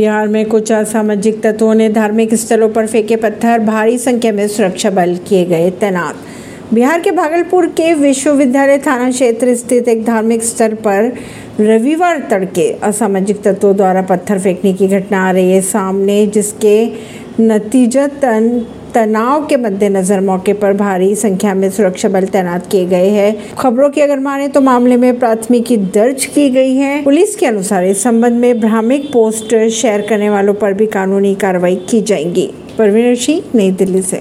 बिहार में कुछ असामाजिक तत्वों ने धार्मिक स्थलों पर फेंके पत्थर, भारी संख्या में सुरक्षा बल किए गए तैनात। बिहार के भागलपुर के विश्वविद्यालय थाना क्षेत्र स्थित एक धार्मिक स्थल पर रविवार तड़के असामाजिक तत्वों द्वारा पत्थर फेंकने की घटना आ रही है सामने, जिसके नतीजतन तनाव के मद्देनजर मौके पर भारी संख्या में सुरक्षा बल तैनात किए गए हैं। खबरों की अगर माने तो मामले में प्राथमिकी दर्ज की गई है। पुलिस के अनुसार इस संबंध में भ्रामिक पोस्टर शेयर करने वालों पर भी कानूनी कार्रवाई की जाएगी। परवीन सिंह नई दिल्ली से।